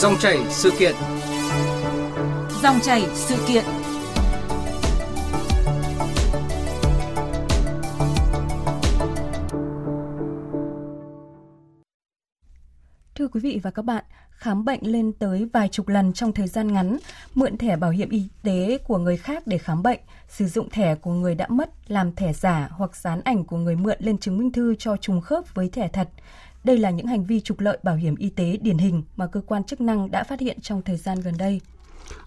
Dòng chảy sự kiện. Dòng chảy sự kiện. Thưa quý vị và các bạn, khám bệnh lên tới vài chục lần trong thời gian ngắn, mượn thẻ bảo hiểm y tế của người khác để khám bệnh, sử dụng thẻ của người đã mất làm thẻ giả hoặc dán ảnh của người mượn lên chứng minh thư cho trùng khớp với thẻ thật. Đây là những hành vi trục lợi bảo hiểm y tế điển hình mà cơ quan chức năng đã phát hiện trong thời gian gần đây.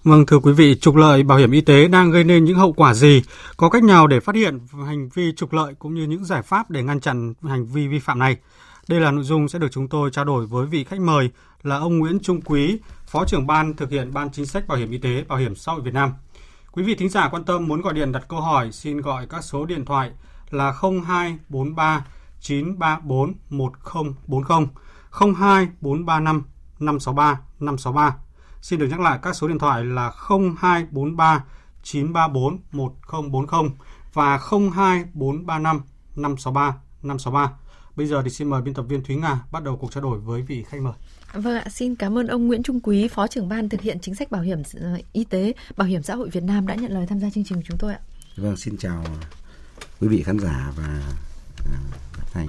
Vâng, thưa quý vị, trục lợi bảo hiểm y tế đang gây nên những hậu quả gì? Có cách nào để phát hiện hành vi trục lợi cũng như những giải pháp để ngăn chặn hành vi vi phạm này? Đây là nội dung sẽ được chúng tôi trao đổi với vị khách mời là ông Nguyễn Trung Quý, Phó trưởng ban thực hiện Ban chính sách bảo hiểm y tế Bảo hiểm xã hội Việt Nam. Quý vị thính giả quan tâm muốn gọi điện đặt câu hỏi xin gọi các số điện thoại là 0243 934 1040 02 435 563 563. Xin được nhắc lại các số điện thoại là 0243 934 1040 và 02 435 563 563. Bây giờ thì xin mời biên tập viên Thúy Nga bắt đầu cuộc trao đổi với vị khách mời. Vâng ạ, xin cảm ơn ông Nguyễn Trung Quý, Phó trưởng ban thực hiện chính sách bảo hiểm ờ, y tế, bảo hiểm xã hội Việt Nam đã nhận lời tham gia chương trình của chúng tôi ạ. Vâng, xin chào quý vị khán giả và Thành.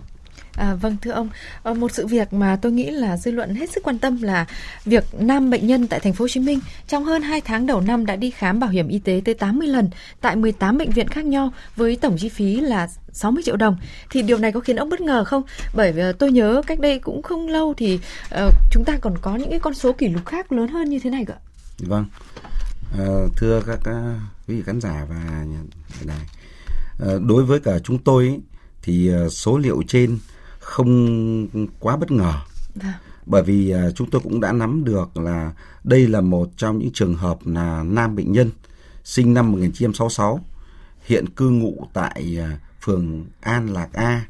À, vâng thưa ông, ờ, một sự việc mà tôi nghĩ là dư luận hết sức quan tâm là việc nam bệnh nhân tại thành phố Hồ Chí Minh trong hơn 2 tháng đầu năm đã đi khám bảo hiểm y tế tới 80 lần tại 18 bệnh viện khác nhau với tổng chi phí là 60 triệu đồng. Thì điều này có khiến ông bất ngờ không? Bởi vì ờ, tôi nhớ cách đây cũng không lâu thì uh, chúng ta còn có những cái con số kỷ lục khác lớn hơn như thế này cơ. Vâng. Uh, thưa các uh, quý vị khán giả và đài. Uh, đối với cả chúng tôi ý, thì uh, số liệu trên không quá bất ngờ. Vâng. Bởi vì uh, chúng tôi cũng đã nắm được là đây là một trong những trường hợp là nam bệnh nhân sinh năm 1966 hiện cư ngụ tại uh, phường An Lạc A,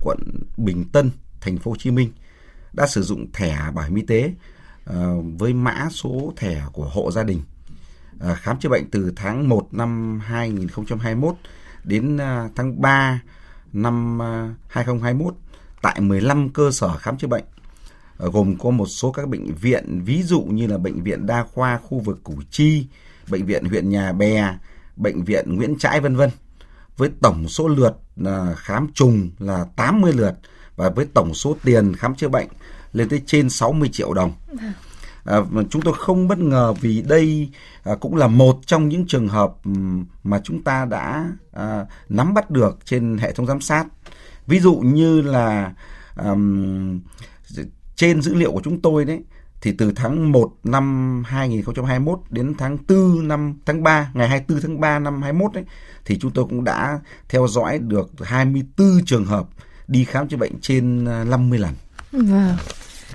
quận Bình Tân, thành phố Hồ Chí Minh đã sử dụng thẻ bảo hiểm y tế với mã số thẻ của hộ gia đình khám chữa bệnh từ tháng 1 năm 2021 đến tháng 3 năm à, 2021 tại 15 cơ sở khám chữa bệnh ờ, gồm có một số các bệnh viện ví dụ như là bệnh viện đa khoa khu vực Củ Chi, bệnh viện huyện Nhà Bè, bệnh viện Nguyễn Trãi vân vân với tổng số lượt à, khám trùng là 80 lượt và với tổng số tiền khám chữa bệnh lên tới trên 60 triệu đồng. Vâng. À, chúng tôi không bất ngờ vì đây à, cũng là một trong những trường hợp mà chúng ta đã à, nắm bắt được trên hệ thống giám sát. Ví dụ như là um, trên dữ liệu của chúng tôi đấy thì từ tháng 1 năm 2021 đến tháng 4 năm tháng 3 ngày 24 tháng 3 năm 21 đấy thì chúng tôi cũng đã theo dõi được 24 trường hợp đi khám chữa bệnh trên à, 50 lần. Vâng.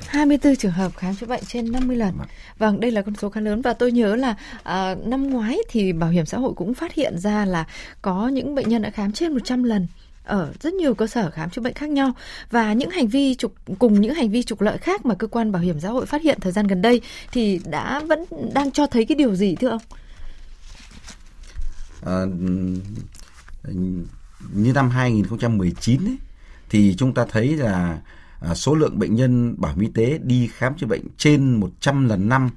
24 trường hợp khám chữa bệnh trên 50 lần. Vâng, đây là con số khá lớn và tôi nhớ là à, năm ngoái thì bảo hiểm xã hội cũng phát hiện ra là có những bệnh nhân đã khám trên 100 lần ở rất nhiều cơ sở khám chữa bệnh khác nhau và những hành vi trục cùng những hành vi trục lợi khác mà cơ quan bảo hiểm xã hội phát hiện thời gian gần đây thì đã vẫn đang cho thấy cái điều gì thưa ông? À, như năm 2019 ấy, thì chúng ta thấy là à, số lượng bệnh nhân bảo hiểm y tế đi khám chữa bệnh trên 100 lần năm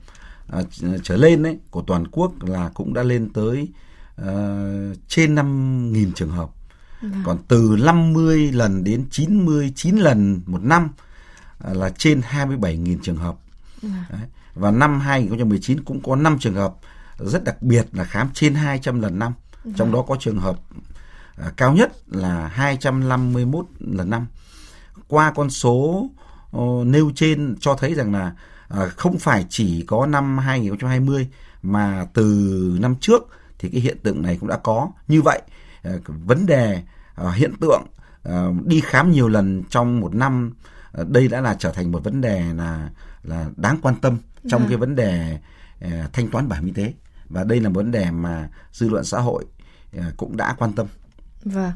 à, trở lên ấy, của toàn quốc là cũng đã lên tới à, trên 5.000 trường hợp. Vâng. Còn từ 50 lần đến 99 lần một năm à, là trên 27.000 trường hợp. Vâng. Đấy. Và năm 2019 cũng có 5 trường hợp rất đặc biệt là khám trên 200 lần năm. Trong đó có trường hợp à, cao nhất là 251 lần năm. Qua con số uh, nêu trên cho thấy rằng là à, không phải chỉ có năm 2020 mà từ năm trước thì cái hiện tượng này cũng đã có. Như vậy à, vấn đề à, hiện tượng à, đi khám nhiều lần trong một năm à, đây đã là trở thành một vấn đề là là đáng quan tâm trong Vâng. cái vấn đề à, thanh toán bảo hiểm y tế và đây là vấn đề mà dư luận xã hội à, cũng đã quan tâm. Vâng.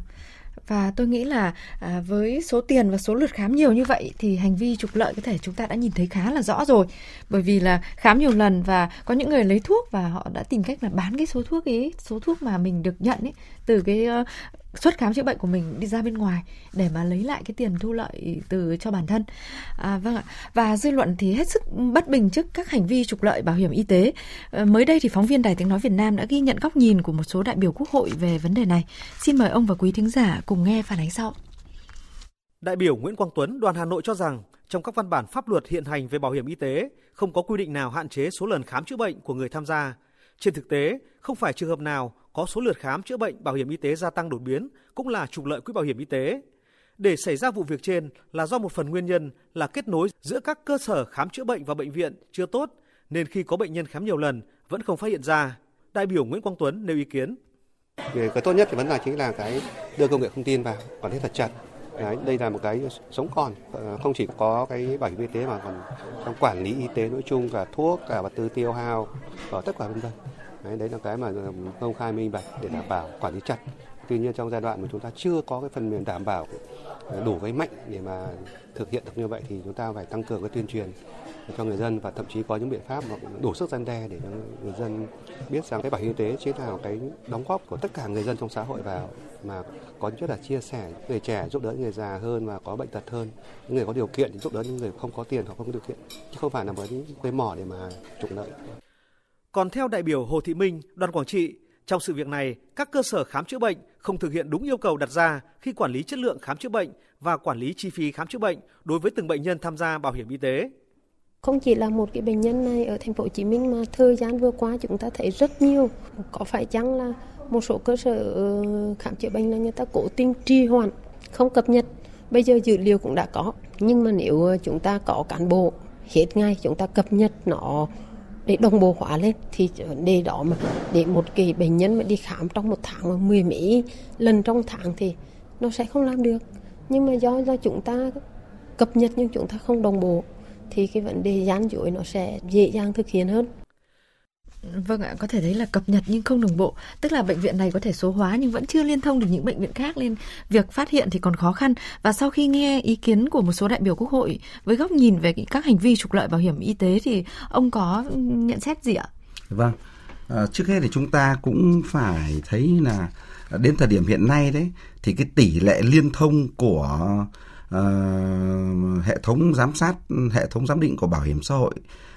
Và tôi nghĩ là à, với số tiền và số lượt khám nhiều như vậy thì hành vi trục lợi có thể chúng ta đã nhìn thấy khá là rõ rồi. Bởi vì là khám nhiều lần và có những người lấy thuốc và họ đã tìm cách là bán cái số thuốc ấy, số thuốc mà mình được nhận ấy từ cái uh, xuất khám chữa bệnh của mình đi ra bên ngoài để mà lấy lại cái tiền thu lợi từ cho bản thân. À, vâng ạ. Và dư luận thì hết sức bất bình trước các hành vi trục lợi bảo hiểm y tế. À, mới đây thì phóng viên Đài Tiếng nói Việt Nam đã ghi nhận góc nhìn của một số đại biểu Quốc hội về vấn đề này. Xin mời ông và quý thính giả cùng nghe phản ánh sau. Đại biểu Nguyễn Quang Tuấn, đoàn Hà Nội cho rằng trong các văn bản pháp luật hiện hành về bảo hiểm y tế không có quy định nào hạn chế số lần khám chữa bệnh của người tham gia. Trên thực tế, không phải trường hợp nào có số lượt khám chữa bệnh bảo hiểm y tế gia tăng đột biến cũng là trục lợi quỹ bảo hiểm y tế. Để xảy ra vụ việc trên là do một phần nguyên nhân là kết nối giữa các cơ sở khám chữa bệnh và bệnh viện chưa tốt, nên khi có bệnh nhân khám nhiều lần vẫn không phát hiện ra. Đại biểu Nguyễn Quang Tuấn nêu ý kiến. Cái tốt nhất thì vẫn là chính là cái đưa công nghệ thông tin vào quản lý thật chặt Đấy, đây là một cái sống còn ờ, không chỉ có cái bảo hiểm y tế mà còn trong quản lý y tế nói chung cả thuốc cả vật tư tiêu hao và tất cả vân vân. Đấy, đấy là cái mà ờ, công khai minh bạch để đảm bảo quản lý chặt. Tuy nhiên trong giai đoạn mà chúng ta chưa có cái phần mềm đảm bảo ờ, đủ cái mạnh để mà thực hiện được như vậy thì chúng ta phải tăng cường cái tuyên truyền cho người dân và thậm chí có những biện pháp mà đủ sức gian đe để cho người dân biết rằng cái bảo hiểm y tế chính là cái đóng góp của tất cả người dân trong xã hội vào mà có rất là chia sẻ người trẻ giúp đỡ người già hơn và có bệnh tật hơn những người có điều kiện thì giúp đỡ những người không có tiền hoặc không có điều kiện chứ không phải là một cái mỏ để mà trục lợi còn theo đại biểu Hồ Thị Minh, đoàn Quảng Trị, trong sự việc này, các cơ sở khám chữa bệnh không thực hiện đúng yêu cầu đặt ra khi quản lý chất lượng khám chữa bệnh và quản lý chi phí khám chữa bệnh đối với từng bệnh nhân tham gia bảo hiểm y tế. Không chỉ là một cái bệnh nhân này ở thành phố Hồ Chí Minh mà thời gian vừa qua chúng ta thấy rất nhiều. Có phải chăng là một số cơ sở ờ, khám chữa bệnh là người ta cố tình trì hoãn, không cập nhật. Bây giờ dữ liệu cũng đã có, nhưng mà nếu ờ, chúng ta có cán bộ hết ngay, chúng ta cập nhật nó để đồng bộ hóa lên thì vấn đề đó mà để một cái bệnh nhân mà đi khám trong một tháng mà mười mấy lần trong tháng thì nó sẽ không làm được nhưng mà do do chúng ta cập nhật nhưng chúng ta không đồng bộ thì cái vấn đề gian dối nó sẽ dễ dàng thực hiện hơn Vâng ạ, có thể thấy là cập nhật nhưng không đồng bộ, tức là bệnh viện này có thể số hóa nhưng vẫn chưa liên thông được những bệnh viện khác nên việc phát hiện thì còn khó khăn. Và sau khi nghe ý kiến của một số đại biểu Quốc hội với góc nhìn về các hành vi trục lợi bảo hiểm y tế thì ông có ừ, nhận xét gì ạ? Vâng, à, trước hết thì chúng ta cũng phải thấy là à, đến thời điểm hiện nay đấy thì cái tỷ lệ liên thông của uh, hệ thống giám sát, hệ thống giám định của bảo hiểm xã hội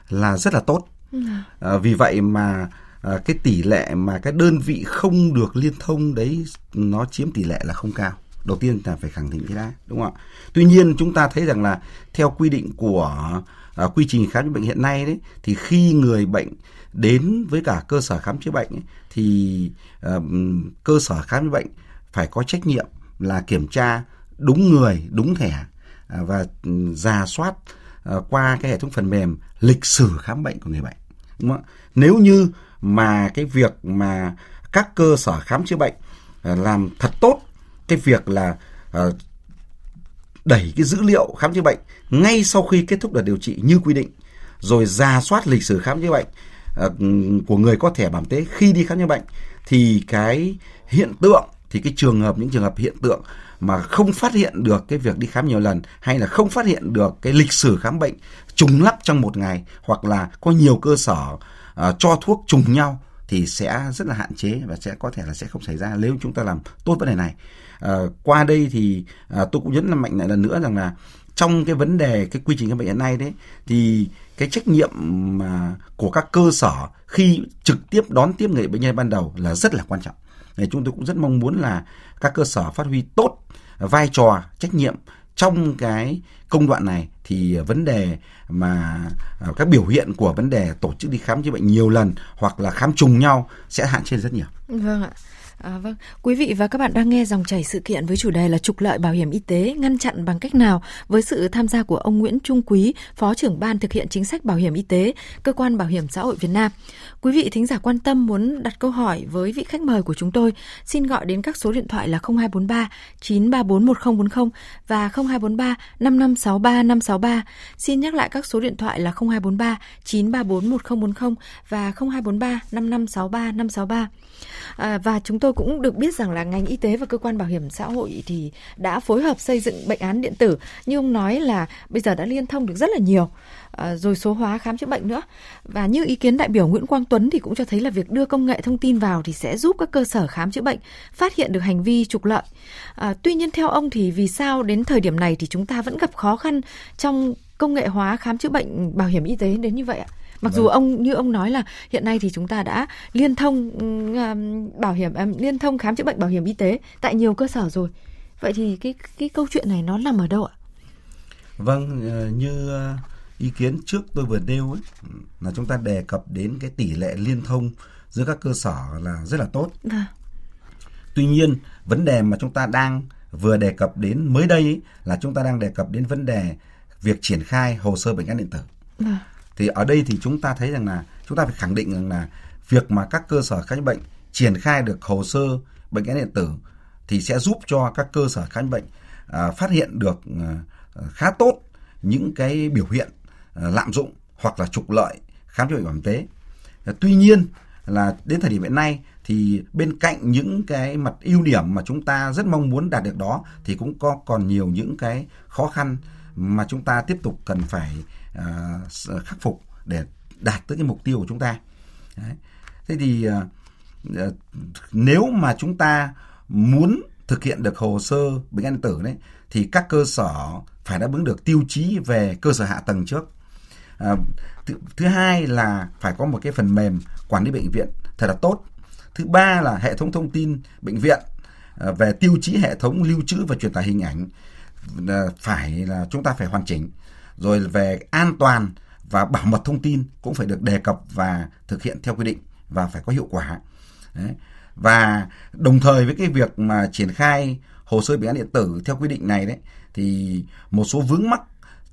là rất là tốt À, vì vậy mà à, cái tỷ lệ mà các đơn vị không được liên thông đấy nó chiếm tỷ lệ là không cao. Đầu tiên là phải khẳng định cái đã, đúng không ạ? Tuy nhiên chúng ta thấy rằng là theo quy định của à, quy trình khám chữa bệnh hiện nay đấy thì khi người bệnh đến với cả cơ sở khám chữa bệnh ấy, thì à, cơ sở khám chữa bệnh phải có trách nhiệm là kiểm tra đúng người, đúng thẻ à, và ừ, giả soát à, qua cái hệ thống phần mềm lịch sử khám bệnh của người bệnh đúng không? Nếu như mà cái việc mà các cơ sở khám chữa bệnh ờ, làm thật tốt cái việc là ờ, đẩy cái dữ liệu khám chữa bệnh ngay sau khi kết thúc đợt điều trị như quy định, rồi ra soát lịch sử khám chữa bệnh ờ, của người có thẻ bảo hiểm tế khi đi khám chữa bệnh, thì cái hiện tượng, thì cái trường hợp, những trường hợp hiện tượng mà không phát hiện được cái việc đi khám nhiều lần hay là không phát hiện được cái lịch sử khám bệnh trùng lắp trong một ngày hoặc là có nhiều cơ sở uh, cho thuốc trùng nhau thì sẽ rất là hạn chế và sẽ có thể là sẽ không xảy ra nếu chúng ta làm tốt vấn đề này. À, qua đây thì à, tôi cũng nhấn là mạnh lại lần nữa rằng là trong cái vấn đề cái quy trình khám bệnh hiện nay đấy thì cái trách nhiệm mà của các cơ sở khi trực tiếp đón tiếp người bệnh nhân ban đầu là rất là quan trọng. Thì chúng tôi cũng rất mong muốn là các cơ sở phát huy tốt vai trò, trách nhiệm trong cái công đoạn này thì ờ, vấn đề mà ờ, các biểu hiện của vấn đề tổ chức đi khám chữa bệnh nhiều lần hoặc là khám trùng nhau sẽ hạn chế rất nhiều. Vâng ạ. À, vâng, quý vị và các bạn đang nghe dòng chảy sự kiện với chủ đề là trục lợi bảo hiểm y tế ngăn chặn bằng cách nào với sự tham gia của ông Nguyễn Trung Quý, Phó trưởng ban thực hiện chính sách bảo hiểm y tế, cơ quan bảo hiểm xã hội Việt Nam. Quý vị thính giả quan tâm muốn đặt câu hỏi với vị khách mời của chúng tôi, xin gọi đến các số điện thoại là 0243 934 1040 và 0243 5563 563. Xin nhắc lại các số điện thoại là 0243 934 1040 và 0243 5563 563. À, và chúng tôi tôi cũng được biết rằng là ngành y tế và cơ quan bảo hiểm xã hội thì đã phối hợp xây dựng bệnh án điện tử. Như ông nói là bây giờ đã liên thông được rất là nhiều. À, rồi số hóa khám chữa bệnh nữa. Và như ý kiến đại biểu Nguyễn Quang Tuấn thì cũng cho thấy là việc đưa công nghệ thông tin vào thì sẽ giúp các cơ sở khám chữa bệnh phát hiện được hành vi trục lợi. À, tuy nhiên theo ông thì vì sao đến thời điểm này thì chúng ta vẫn gặp khó khăn trong công nghệ hóa khám chữa bệnh bảo hiểm y tế đến như vậy ạ? Mặc vâng. dù ông như ông nói là hiện nay thì chúng ta đã liên thông uh, bảo hiểm uh, liên thông khám chữa bệnh bảo hiểm y tế tại nhiều cơ sở rồi. Vậy thì cái cái câu chuyện này nó nằm ở đâu ạ? Vâng, ờ, như ý kiến trước tôi vừa nêu ấy là chúng ta đề cập đến cái tỷ lệ liên thông giữa các cơ sở là rất là tốt. À. Tuy nhiên, vấn đề mà chúng ta đang vừa đề cập đến mới đây ấy, là chúng ta đang đề cập đến vấn đề việc triển khai hồ sơ bệnh án điện tử. À thì ở đây thì chúng ta thấy rằng là chúng ta phải khẳng định rằng là việc mà các cơ sở khám bệnh triển khai được hồ sơ bệnh án điện tử thì sẽ giúp cho các cơ sở khám bệnh à, phát hiện được à, khá tốt những cái biểu hiện à, lạm dụng hoặc là trục lợi khám chữa bệnh bảo hiểm y tế. À, tuy nhiên là đến thời điểm hiện nay thì bên cạnh những cái mặt ưu điểm mà chúng ta rất mong muốn đạt được đó thì cũng có còn nhiều những cái khó khăn mà chúng ta tiếp tục cần phải uh, khắc phục để đạt tới cái mục tiêu của chúng ta. Đấy. Thế thì uh, nếu mà chúng ta muốn thực hiện được hồ sơ bệnh án điện tử đấy thì các cơ sở phải đáp ứng được tiêu chí về cơ sở hạ tầng trước. À, thứ, thứ hai là phải có một cái phần mềm quản lý bệnh viện thật là tốt. Thứ ba là hệ thống thông tin bệnh viện à, về tiêu chí hệ thống lưu trữ và truyền tải hình ảnh phải là chúng ta phải hoàn chỉnh rồi về an toàn và bảo mật thông tin cũng phải được đề cập và thực hiện theo quy định và phải có hiệu quả. Đấy. Và đồng thời với cái việc mà triển khai hồ sơ bệnh án điện tử theo quy định này đấy thì một số vướng mắc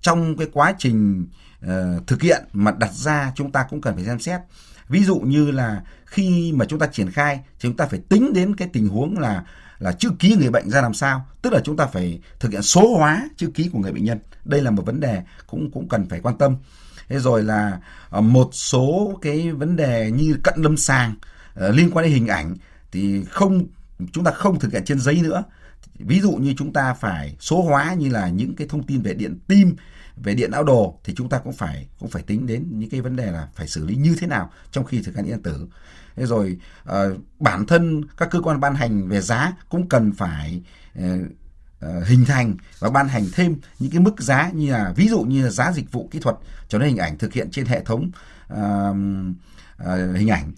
trong cái quá trình uh, thực hiện mà đặt ra chúng ta cũng cần phải xem xét. Ví dụ như là khi mà chúng ta triển khai thì chúng ta phải tính đến cái tình huống là là chữ ký người bệnh ra làm sao. Tức là chúng ta phải thực hiện số hóa chữ ký của người bệnh nhân. Đây là một vấn đề cũng cũng cần phải quan tâm. Thế rồi là ờ, một số cái vấn đề như cận lâm sàng ờ, liên quan đến hình ảnh thì không, chúng ta không thực hiện trên giấy nữa. Ví dụ như chúng ta phải số hóa như là những cái thông tin về điện tim về điện não đồ thì chúng ta cũng phải cũng phải tính đến những cái vấn đề là phải xử lý như thế nào trong khi thực hiện điện tử. Thế rồi uh, bản thân các cơ quan ban hành về giá cũng cần phải uh, uh, hình thành và ban hành thêm những cái mức giá như là ví dụ như là giá dịch vụ kỹ thuật cho nên hình ảnh thực hiện trên hệ thống uh, uh, hình ảnh.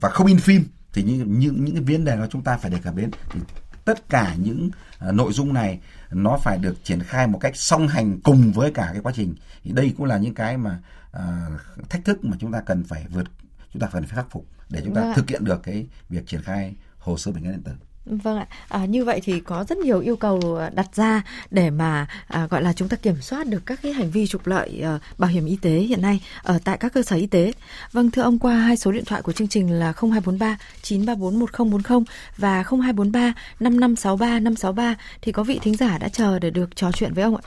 Và không in phim thì những những những cái vấn đề đó chúng ta phải đề cập đến. Thì tất cả những uh, nội dung này nó phải được triển khai một cách song hành cùng với cả cái quá trình thì đây cũng là những cái mà uh, thách thức mà chúng ta cần phải vượt chúng ta cần phải khắc phục để chúng ta vâng thực hiện được cái việc triển khai hồ sơ bệnh án điện tử. Vâng ạ, à, như vậy thì có rất nhiều yêu cầu đặt ra để mà à, gọi là chúng ta kiểm soát được các cái hành vi trục lợi à, bảo hiểm y tế hiện nay ở tại các cơ sở y tế. Vâng thưa ông qua hai số điện thoại của chương trình là 0243 934 1040 và 0243 5563 563 thì có vị thính giả đã chờ để được trò chuyện với ông ạ.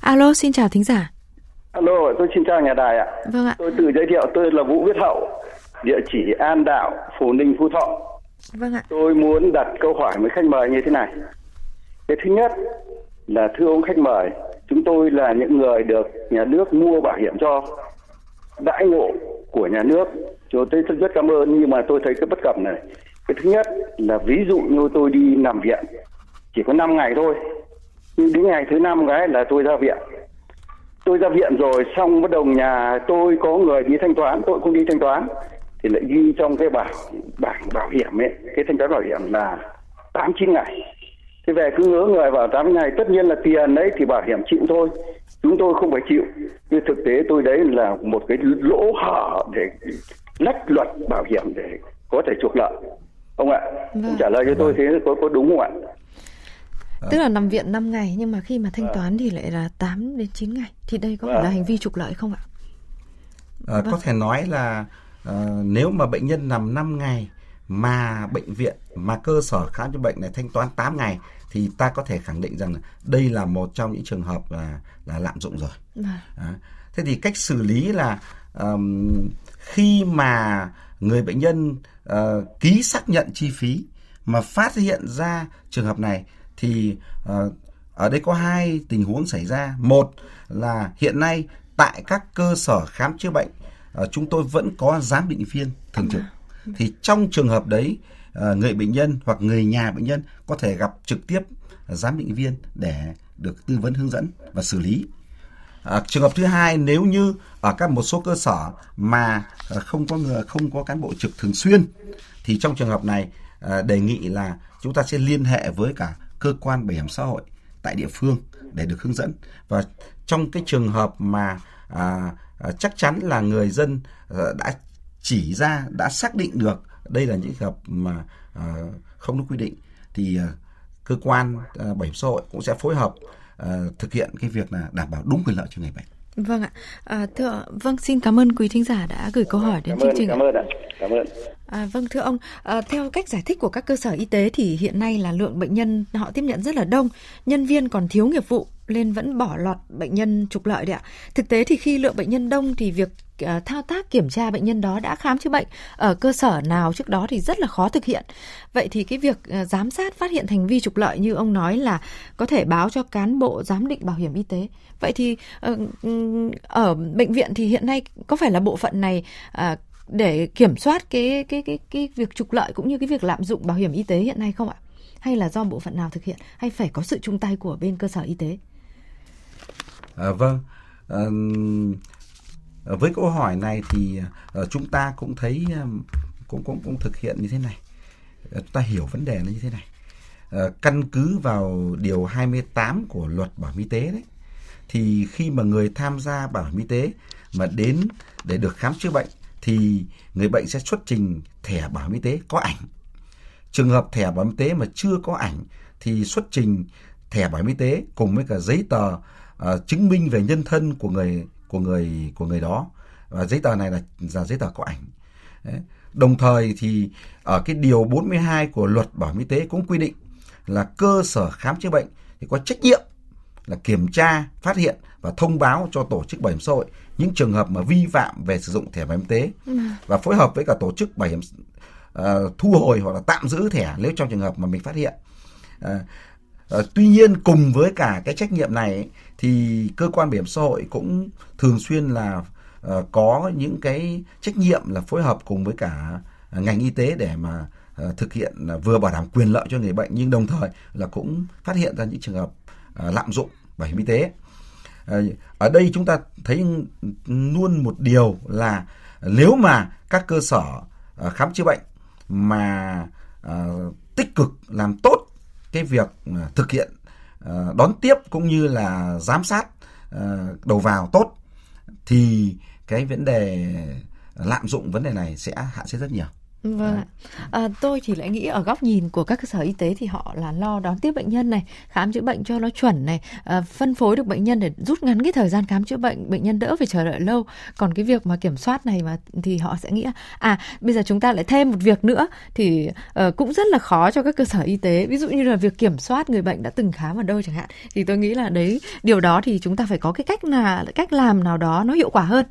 Alo, xin chào thính giả. Alo, tôi xin chào nhà đài ạ. Vâng ạ. Tôi tự giới thiệu tôi là Vũ Viết Hậu, địa chỉ An Đạo, Phú Ninh, Phú Thọ. Vâng ạ. Tôi muốn đặt câu hỏi với khách mời như thế này. Cái thứ nhất là thưa ông khách mời, chúng tôi là những người được nhà nước mua bảo hiểm cho đãi ngộ của nhà nước. Chúng tôi rất cảm ơn nhưng mà tôi thấy cái bất cập này. Cái thứ nhất là ví dụ như tôi đi nằm viện chỉ có 5 ngày thôi. Nhưng đến ngày thứ năm cái là tôi ra viện. Tôi ra viện rồi xong bắt đầu nhà tôi có người đi thanh toán, tôi không đi thanh toán thì lại ghi trong cái bảo bảng bảo hiểm ấy cái thanh toán bảo hiểm là tám chín ngày thế về cứ ngỡ người vào tám ngày tất nhiên là tiền đấy thì bảo hiểm chịu thôi chúng tôi không phải chịu nhưng thực tế tôi đấy là một cái lỗ hở để lách luật bảo hiểm để có thể chuộc lợi ông ạ vâng. trả lời cho tôi thế có có đúng không ạ Tức là nằm viện 5 ngày nhưng mà khi mà thanh toán thì lại là 8 đến 9 ngày. Thì đây có phải là hành vi trục lợi không ạ? À, vâng. Có thể nói là uh, nếu mà bệnh nhân nằm 5 ngày mà bệnh viện mà cơ sở khám chữa bệnh này thanh toán 8 ngày thì ta có thể khẳng định rằng đây là một trong những trường hợp là là lạm dụng rồi. À, thế thì cách xử lý là um, khi mà người bệnh nhân uh, ký xác nhận chi phí mà phát hiện ra trường hợp này thì uh, ở đây có hai tình huống xảy ra. Một là hiện nay tại các cơ sở khám chữa bệnh uh, chúng tôi vẫn có giám định viên thường trực. Thì trong trường hợp đấy uh, người bệnh nhân hoặc người nhà bệnh nhân có thể gặp trực tiếp giám định viên để được tư vấn hướng dẫn và xử lý. À, trường hợp thứ hai nếu như ở các một số cơ sở mà không có người không có cán bộ trực thường xuyên thì trong trường hợp này à, đề nghị là chúng ta sẽ liên hệ với cả cơ quan bảo hiểm xã hội tại địa phương để được hướng dẫn và trong cái trường hợp mà à, à, chắc chắn là người dân à, đã chỉ ra đã xác định được đây là những trường hợp mà à, không đúng quy định thì à, cơ quan à, bảo hiểm xã hội cũng sẽ phối hợp à, thực hiện cái việc là đảm bảo đúng quyền lợi cho người bệnh. Vâng ạ. À, thưa vâng xin cảm ơn quý thính giả đã gửi câu hỏi đến cảm chương trình. Cảm ơn ạ. Cảm ơn. À, vâng thưa ông, à, theo cách giải thích của các cơ sở y tế thì hiện nay là lượng bệnh nhân họ tiếp nhận rất là đông, nhân viên còn thiếu nghiệp vụ nên vẫn bỏ lọt bệnh nhân trục lợi đấy ạ. Thực tế thì khi lượng bệnh nhân đông thì việc uh, thao tác kiểm tra bệnh nhân đó đã khám chữa bệnh ở cơ sở nào trước đó thì rất là khó thực hiện. Vậy thì cái việc uh, giám sát phát hiện hành vi trục lợi như ông nói là có thể báo cho cán bộ giám định bảo hiểm y tế. Vậy thì uh, ở bệnh viện thì hiện nay có phải là bộ phận này uh, để kiểm soát cái cái cái cái việc trục lợi cũng như cái việc lạm dụng bảo hiểm y tế hiện nay không ạ? Hay là do bộ phận nào thực hiện hay phải có sự chung tay của bên cơ sở y tế? À, vâng. À, với câu hỏi này thì à, chúng ta cũng thấy cũng cũng cũng thực hiện như thế này. À, chúng ta hiểu vấn đề nó như thế này. À, căn cứ vào điều 28 của luật bảo hiểm y tế đấy thì khi mà người tham gia bảo hiểm y tế mà đến để được khám chữa bệnh thì người bệnh sẽ xuất trình thẻ bảo hiểm y tế có ảnh. Trường hợp thẻ bảo hiểm y tế mà chưa có ảnh thì xuất trình thẻ bảo hiểm y tế cùng với cả giấy tờ uh, chứng minh về nhân thân của người của người của người đó và giấy tờ này là là giấy tờ có ảnh. Đấy. Đồng thời thì ở cái điều 42 của luật bảo hiểm y tế cũng quy định là cơ sở khám chữa bệnh thì có trách nhiệm là kiểm tra, phát hiện và thông báo cho tổ chức bảo hiểm xã hội những trường hợp mà vi phạm về sử dụng thẻ bảo hiểm y tế ừ. và phối hợp với cả tổ chức bảo hiểm uh, thu hồi hoặc là tạm giữ thẻ nếu trong trường hợp mà mình phát hiện. Uh, Ờ, tuy nhiên cùng với cả cái trách nhiệm này thì cơ quan bảo hiểm xã hội cũng thường xuyên là uh, có những cái trách nhiệm là phối hợp cùng với cả ờ, ngành y tế để mà uh, thực hiện uh, vừa bảo đảm quyền lợi cho người bệnh nhưng đồng thời là cũng phát hiện ra những trường hợp uh, lạm dụng bảo hiểm y tế. Uh, ở đây chúng ta thấy luôn một điều là nếu mà các cơ sở uh, khám chữa bệnh mà uh, tích cực làm tốt cái việc à, thực hiện à, đón tiếp cũng như là giám sát à, đầu vào tốt, thì cái vấn đề lạm dụng vấn đề này sẽ hạn chế rất nhiều. Vâng ạ. À, tôi thì lại nghĩ ở góc nhìn của các cơ sở y tế thì họ là lo đón tiếp bệnh nhân này, khám chữa bệnh cho nó chuẩn này, à, phân phối được bệnh nhân để rút ngắn cái thời gian khám chữa bệnh, bệnh nhân đỡ phải chờ đợi lâu. Còn cái việc mà kiểm soát này mà thì họ sẽ nghĩ à bây giờ chúng ta lại thêm một việc nữa thì uh, cũng rất là khó cho các cơ sở y tế. Ví dụ như là việc kiểm soát người bệnh đã từng khám ở đâu chẳng hạn. Thì tôi nghĩ là đấy điều đó thì chúng ta phải có cái cách là cách làm nào đó nó hiệu quả hơn.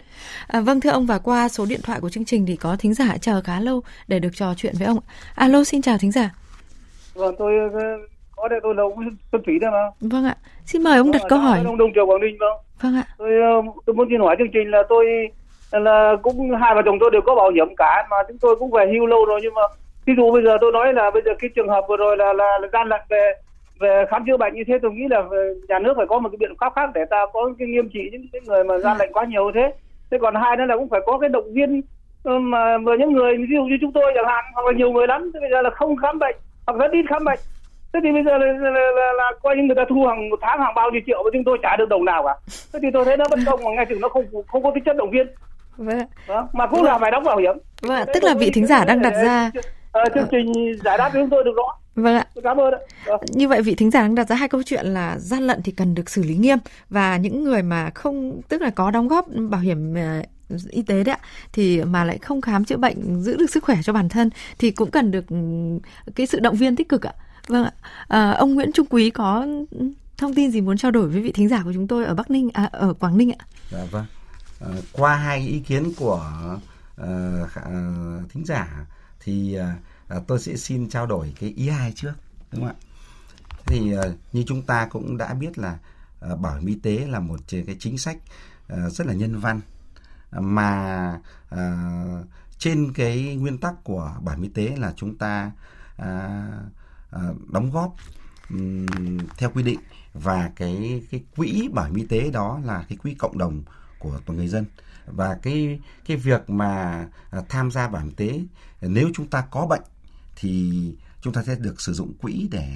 À, vâng thưa ông và qua số điện thoại của chương trình thì có thính giả chờ khá lâu để được trò chuyện với ông. Alo, xin chào thính giả. Vâng, tôi có đây tôi là ông Xuân Thủy đây mà. Vâng ạ. Xin mời ông đặt câu hỏi. Ông Đông Triều Quảng Ninh vâng. Vâng ạ. Tôi tôi muốn xin hỏi chương trình là tôi là cũng hai vợ chồng tôi đều có bảo hiểm cả mà chúng tôi cũng về hưu lâu rồi nhưng mà ví dụ bây giờ tôi nói là bây giờ cái trường hợp vừa rồi là là, là gian lận về về khám chữa bệnh như thế tôi nghĩ là nhà nước phải có một cái biện pháp khác để ta có cái nghiêm trị những cái người mà gian lận quá nhiều thế thế còn hai nữa là cũng phải có cái động viên mà vừa những người ví dụ như chúng tôi chẳng hạn hoặc là nhiều người lắm thế bây giờ là không khám bệnh hoặc rất ít khám bệnh thế thì bây giờ là, là, là, là, là coi như người ta thu hàng một tháng hàng bao nhiêu triệu mà chúng tôi trả được đồng nào cả thế thì tôi thấy nó bất công mà ngay từ nó không không có tính chất động viên vâng. Đó, mà cũng vâng. là phải đóng bảo hiểm vâng, tức là vị thính giả đang đặt ra uh, chương trình giải đáp cho chúng tôi được rõ Vâng ạ. Cảm ơn ạ. Vâng. Như vậy vị thính giả đang đặt ra hai câu chuyện là gian lận thì cần được xử lý nghiêm và những người mà không tức là có đóng góp bảo hiểm y tế đấy ạ thì mà lại không khám chữa bệnh giữ được sức khỏe cho bản thân thì cũng cần được ừ, cái sự động viên tích cực ạ. Vâng ạ. À, ông Nguyễn Trung Quý có thông tin gì muốn trao đổi với vị thính giả của chúng tôi ở Bắc Ninh à, ở Quảng Ninh ạ? Dạ vâng. À, qua hai ý kiến của à, thính giả thì ờ, à, tôi sẽ xin trao đổi cái ý hai trước đúng không ạ? Thì à, như chúng ta cũng đã biết là à, bảo hiểm y tế là một cái chính sách à, rất là nhân văn mà à, trên cái nguyên tắc của bảo hiểm y tế là chúng ta à, à, đóng góp um, theo quy định và cái cái quỹ bảo hiểm y tế đó là cái quỹ cộng đồng của toàn người dân. Và cái cái việc mà à, tham gia bảo hiểm y tế nếu chúng ta có bệnh thì chúng ta sẽ được sử dụng quỹ để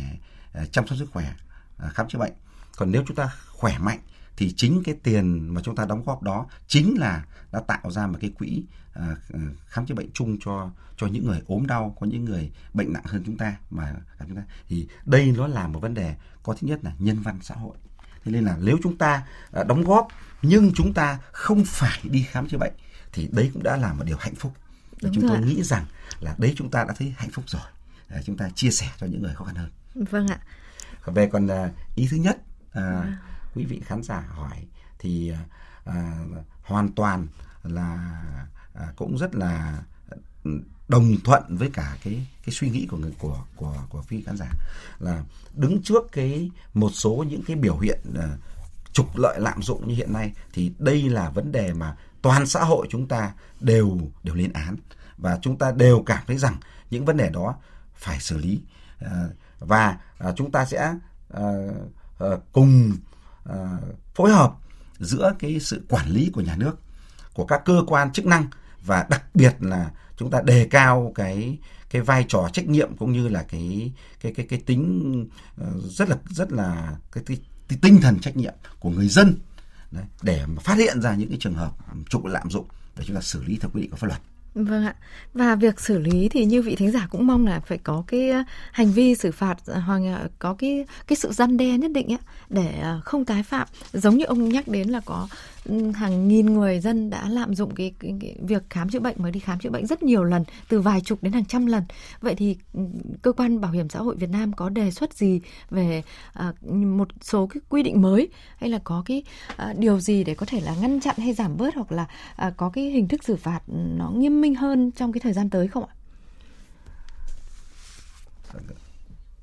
à, chăm sóc sức khỏe à, khám chữa bệnh. Còn nếu chúng ta khỏe mạnh thì chính cái tiền mà chúng ta đóng góp đó chính là đã tạo ra một cái quỹ à, à, khám chữa bệnh chung cho cho những người ốm đau có những người bệnh nặng hơn chúng ta mà chúng ta. Thì đây nó là một vấn đề có thứ nhất là nhân văn xã hội. Thế nên là nếu chúng ta à, đóng góp nhưng chúng ta không phải đi khám chữa bệnh thì đấy cũng đã là một điều hạnh phúc. Đúng chúng tôi ạ. nghĩ rằng là đấy chúng ta đã thấy hạnh phúc rồi. À, chúng ta chia sẻ cho những người khó khăn hơn. Vâng ạ. Về còn à, ý thứ nhất à, à. quý vị khán giả hỏi thì à, À, hoàn toàn là à, cũng rất là đồng thuận với cả cái cái suy nghĩ của người của của của phi khán giả. Là đứng trước cái một số những cái biểu hiện uh, trục lợi lạm dụng như hiện nay thì đây là vấn đề mà toàn xã hội chúng ta đều đều lên án. Và chúng ta đều cảm thấy rằng những vấn đề đó phải xử lý. Uh, và uh, chúng ta sẽ uh, uh, cùng uh, phối hợp giữa cái sự quản lý của nhà nước của các cơ quan chức năng và đặc biệt là chúng ta đề cao cái cái vai trò trách nhiệm cũng như là cái cái cái cái tính ờ, rất là rất là cái, cái, cái tinh thần trách nhiệm của người dân đấy, để mà phát hiện ra những cái trường hợp trục lạm dụng để chúng ta xử lý theo quy định của pháp luật. Vâng ạ. Và việc xử lý thì như vị thính giả cũng mong là phải có cái ờ, hành vi xử phạt ờ, hoặc có cái cái sự răn đe nhất định ấy, để ờ, không tái phạm. Giống như ông nhắc đến là có ừ, hàng nghìn người dân đã lạm dụng cái, cái, cái việc khám chữa bệnh mới đi khám chữa bệnh rất nhiều lần từ vài chục đến hàng trăm lần vậy thì ừ, cơ quan bảo hiểm xã hội Việt Nam có đề xuất gì về à, một số cái quy định mới hay là có cái à, điều gì để có thể là ngăn chặn hay giảm bớt hoặc là à, có cái hình thức xử phạt ừ, nó nghiêm minh hơn trong cái thời gian tới không ạ?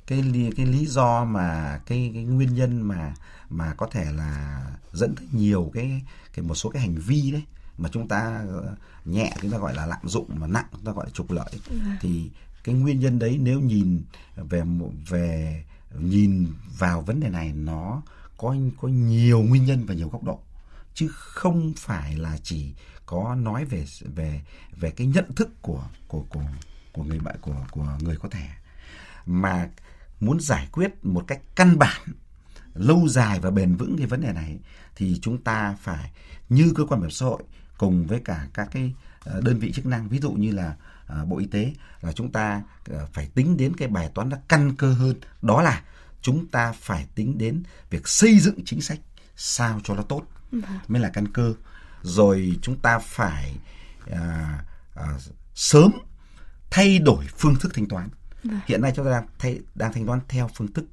cái lý, cái lý do mà cái cái nguyên nhân mà mà có thể là dẫn tới nhiều cái cái một số cái hành vi đấy mà chúng ta ờ, nhẹ chúng ta gọi là lạm dụng mà nặng chúng ta gọi là trục lợi ừ. thì cái nguyên nhân đấy nếu nhìn về về nhìn vào vấn đề này nó có có nhiều nguyên nhân và nhiều góc độ chứ không phải là chỉ có nói về về về cái nhận thức của của của của người bệnh của của người có thẻ. Mà muốn giải quyết một cách căn bản lâu dài và bền vững cái vấn đề này thì chúng ta phải như cơ quan bảo hiểm xã hội cùng với cả các cái ờ, đơn vị chức năng ví dụ như là ờ, bộ y tế là chúng ta ờ, phải tính đến cái bài toán nó căn cơ hơn. Đó là chúng ta phải tính đến việc xây dựng chính sách sao cho nó tốt. Vâng. mới là căn cơ rồi chúng ta phải à, à, sớm thay đổi phương thức thanh toán Vâng. Hiện nay chúng ta đang thay, đang thanh toán theo phương thức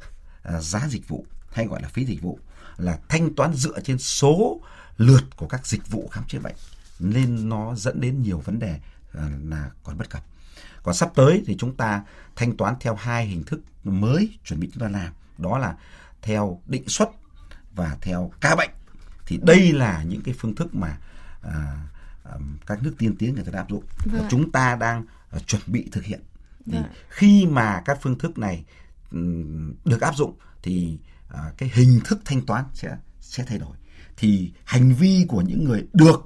uh, giá dịch vụ hay gọi là phí dịch vụ là thanh toán dựa trên số lượt của các dịch vụ khám chữa bệnh nên nó dẫn đến nhiều vấn đề uh, là còn bất cập. Còn sắp tới thì chúng ta thanh toán theo hai hình thức mới chuẩn bị chúng ta làm đó là theo định suất và theo ca bệnh thì đây là những cái phương thức mà à, à, các nước tiên tiến người ta đã áp dụng vâng. và chúng ta đang à, chuẩn bị thực hiện thì dạ. khi mà các phương thức này được áp dụng thì à, cái hình thức thanh toán sẽ sẽ thay đổi thì hành vi của những người được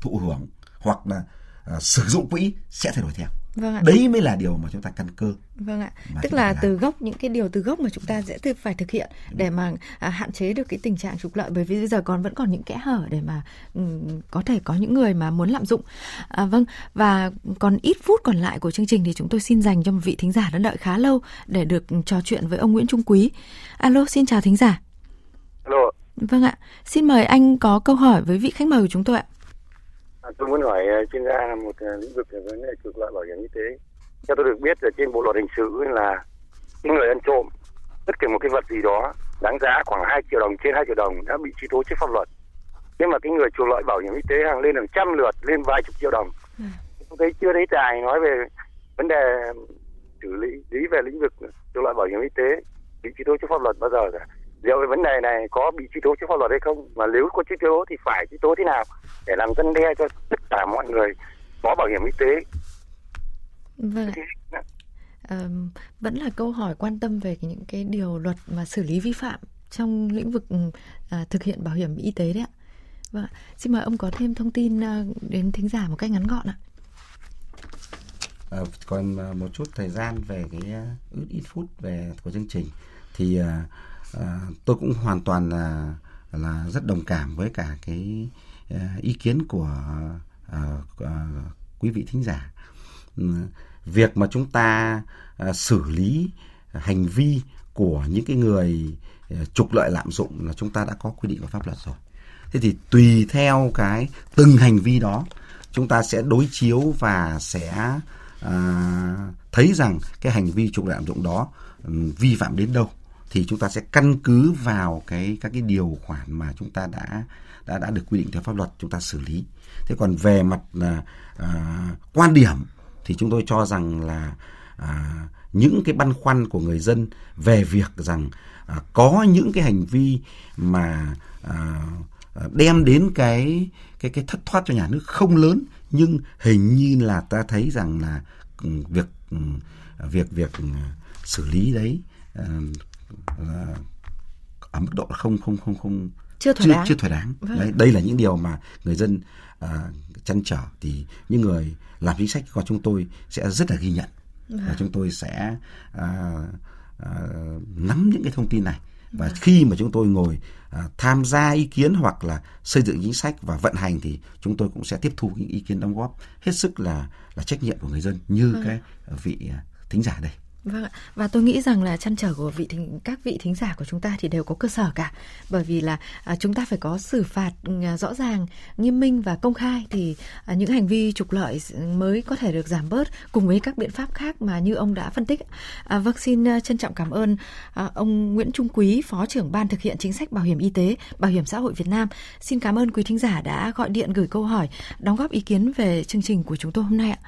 thụ hưởng hoặc là à, sử dụng quỹ sẽ thay đổi theo Vâng ạ. Đấy mới là điều mà chúng ta căn cơ. Vâng ạ. Tức là từ gốc những cái điều từ gốc mà chúng ta sẽ phải thực hiện để mà à, hạn chế được cái tình trạng trục lợi bởi vì bây giờ còn vẫn còn những kẽ hở để mà um, có thể có những người mà muốn lạm dụng. À, vâng và còn ít phút còn lại của chương trình thì chúng tôi xin dành cho một vị thính giả đã đợi khá lâu để được trò chuyện với ông Nguyễn Trung Quý. Alo, xin chào thính giả. Alo. Vâng ạ. Xin mời anh có câu hỏi với vị khách mời của chúng tôi ạ. Tôi muốn hỏi ờ, chuyên gia là một ờ, lĩnh vực về vấn đề trục lợi bảo hiểm y tế. Theo tôi được biết là trên bộ luật hình sự là những người ăn trộm bất kể một cái vật gì đó đáng giá khoảng 2 triệu đồng trên 2 triệu đồng đã bị truy tố trước pháp luật. Nhưng mà cái người trục lợi bảo hiểm y tế hàng lên hàng trăm lượt lên vài chục triệu đồng. Ừ. Tôi thấy chưa thấy tài nói về vấn đề xử lý lý về lĩnh vực trục lợi bảo hiểm y tế bị truy tố trước pháp luật bao giờ cả liệu cái vấn đề này có bị truy tố trước pháp luật hay không? Mà nếu có truy tố thì phải truy tố thế nào để làm dân đe cho tất cả mọi người có bảo hiểm y tế? Vâng. À, vẫn là câu hỏi quan tâm về những cái điều luật mà xử lý vi phạm trong lĩnh vực à, thực hiện bảo hiểm y tế đấy ạ. Vâng xin mời ông có thêm thông tin à, đến thính giả một cách ngắn gọn ạ. À, còn một chút thời gian về cái ít ít phút về của chương trình. Thì à, à, tôi cũng hoàn toàn là là rất đồng cảm với cả cái ờ, ý kiến của uh, quý vị thính giả. Ừ, việc mà chúng ta uh, xử lý hành vi của những cái người trục lợi lạm dụng là chúng ta đã có quy định của pháp luật rồi. Thế thì tùy theo cái từng hành vi đó chúng ta sẽ đối chiếu và sẽ uh, thấy rằng cái hành vi trục lợi lạm dụng đó um, vi phạm đến đâu thì chúng ta sẽ căn cứ vào cái các cái điều khoản mà chúng ta đã đã đã được quy định theo pháp luật chúng ta xử lý. Thế còn về mặt là à, quan điểm thì chúng tôi cho rằng là à, những cái băn khoăn của người dân về việc rằng à, có những cái hành vi mà à, đem đến cái cái cái thất thoát cho nhà nước không lớn nhưng hình như là ta thấy rằng là ừ, ừ, việc việc việc xử lý đấy ờ, à, ở mức độ không không không không chưa thỏa chưa, đáng, chưa thỏa đáng. Vâng. Đấy, đây là những điều mà người dân à, chăn trở thì những người làm chính sách của chúng tôi sẽ rất là ghi nhận vâng. và chúng tôi sẽ à, à, nắm những cái thông tin này và vâng. khi mà chúng tôi ngồi à, tham gia ý kiến hoặc là xây dựng chính sách và vận hành thì chúng tôi cũng sẽ tiếp thu những ý kiến đóng góp hết sức là là trách nhiệm của người dân như vâng. cái vị thính giả đây. Vâng ạ. Và tôi nghĩ rằng là chăn trở của vị thính, các vị thính giả của chúng ta thì đều có cơ sở cả. Bởi vì là à, chúng ta phải có xử phạt à, rõ ràng, nghiêm minh và công khai thì à, những hành vi trục lợi mới có thể được giảm bớt cùng với các biện pháp khác mà như ông đã phân tích. À, vâng xin à, trân trọng cảm ơn à, ông Nguyễn Trung Quý, Phó trưởng Ban thực hiện chính sách bảo hiểm y tế, Bảo hiểm xã hội Việt Nam. Xin cảm ơn quý thính giả đã gọi điện gửi câu hỏi, đóng góp ý kiến về chương trình của chúng tôi hôm nay ạ.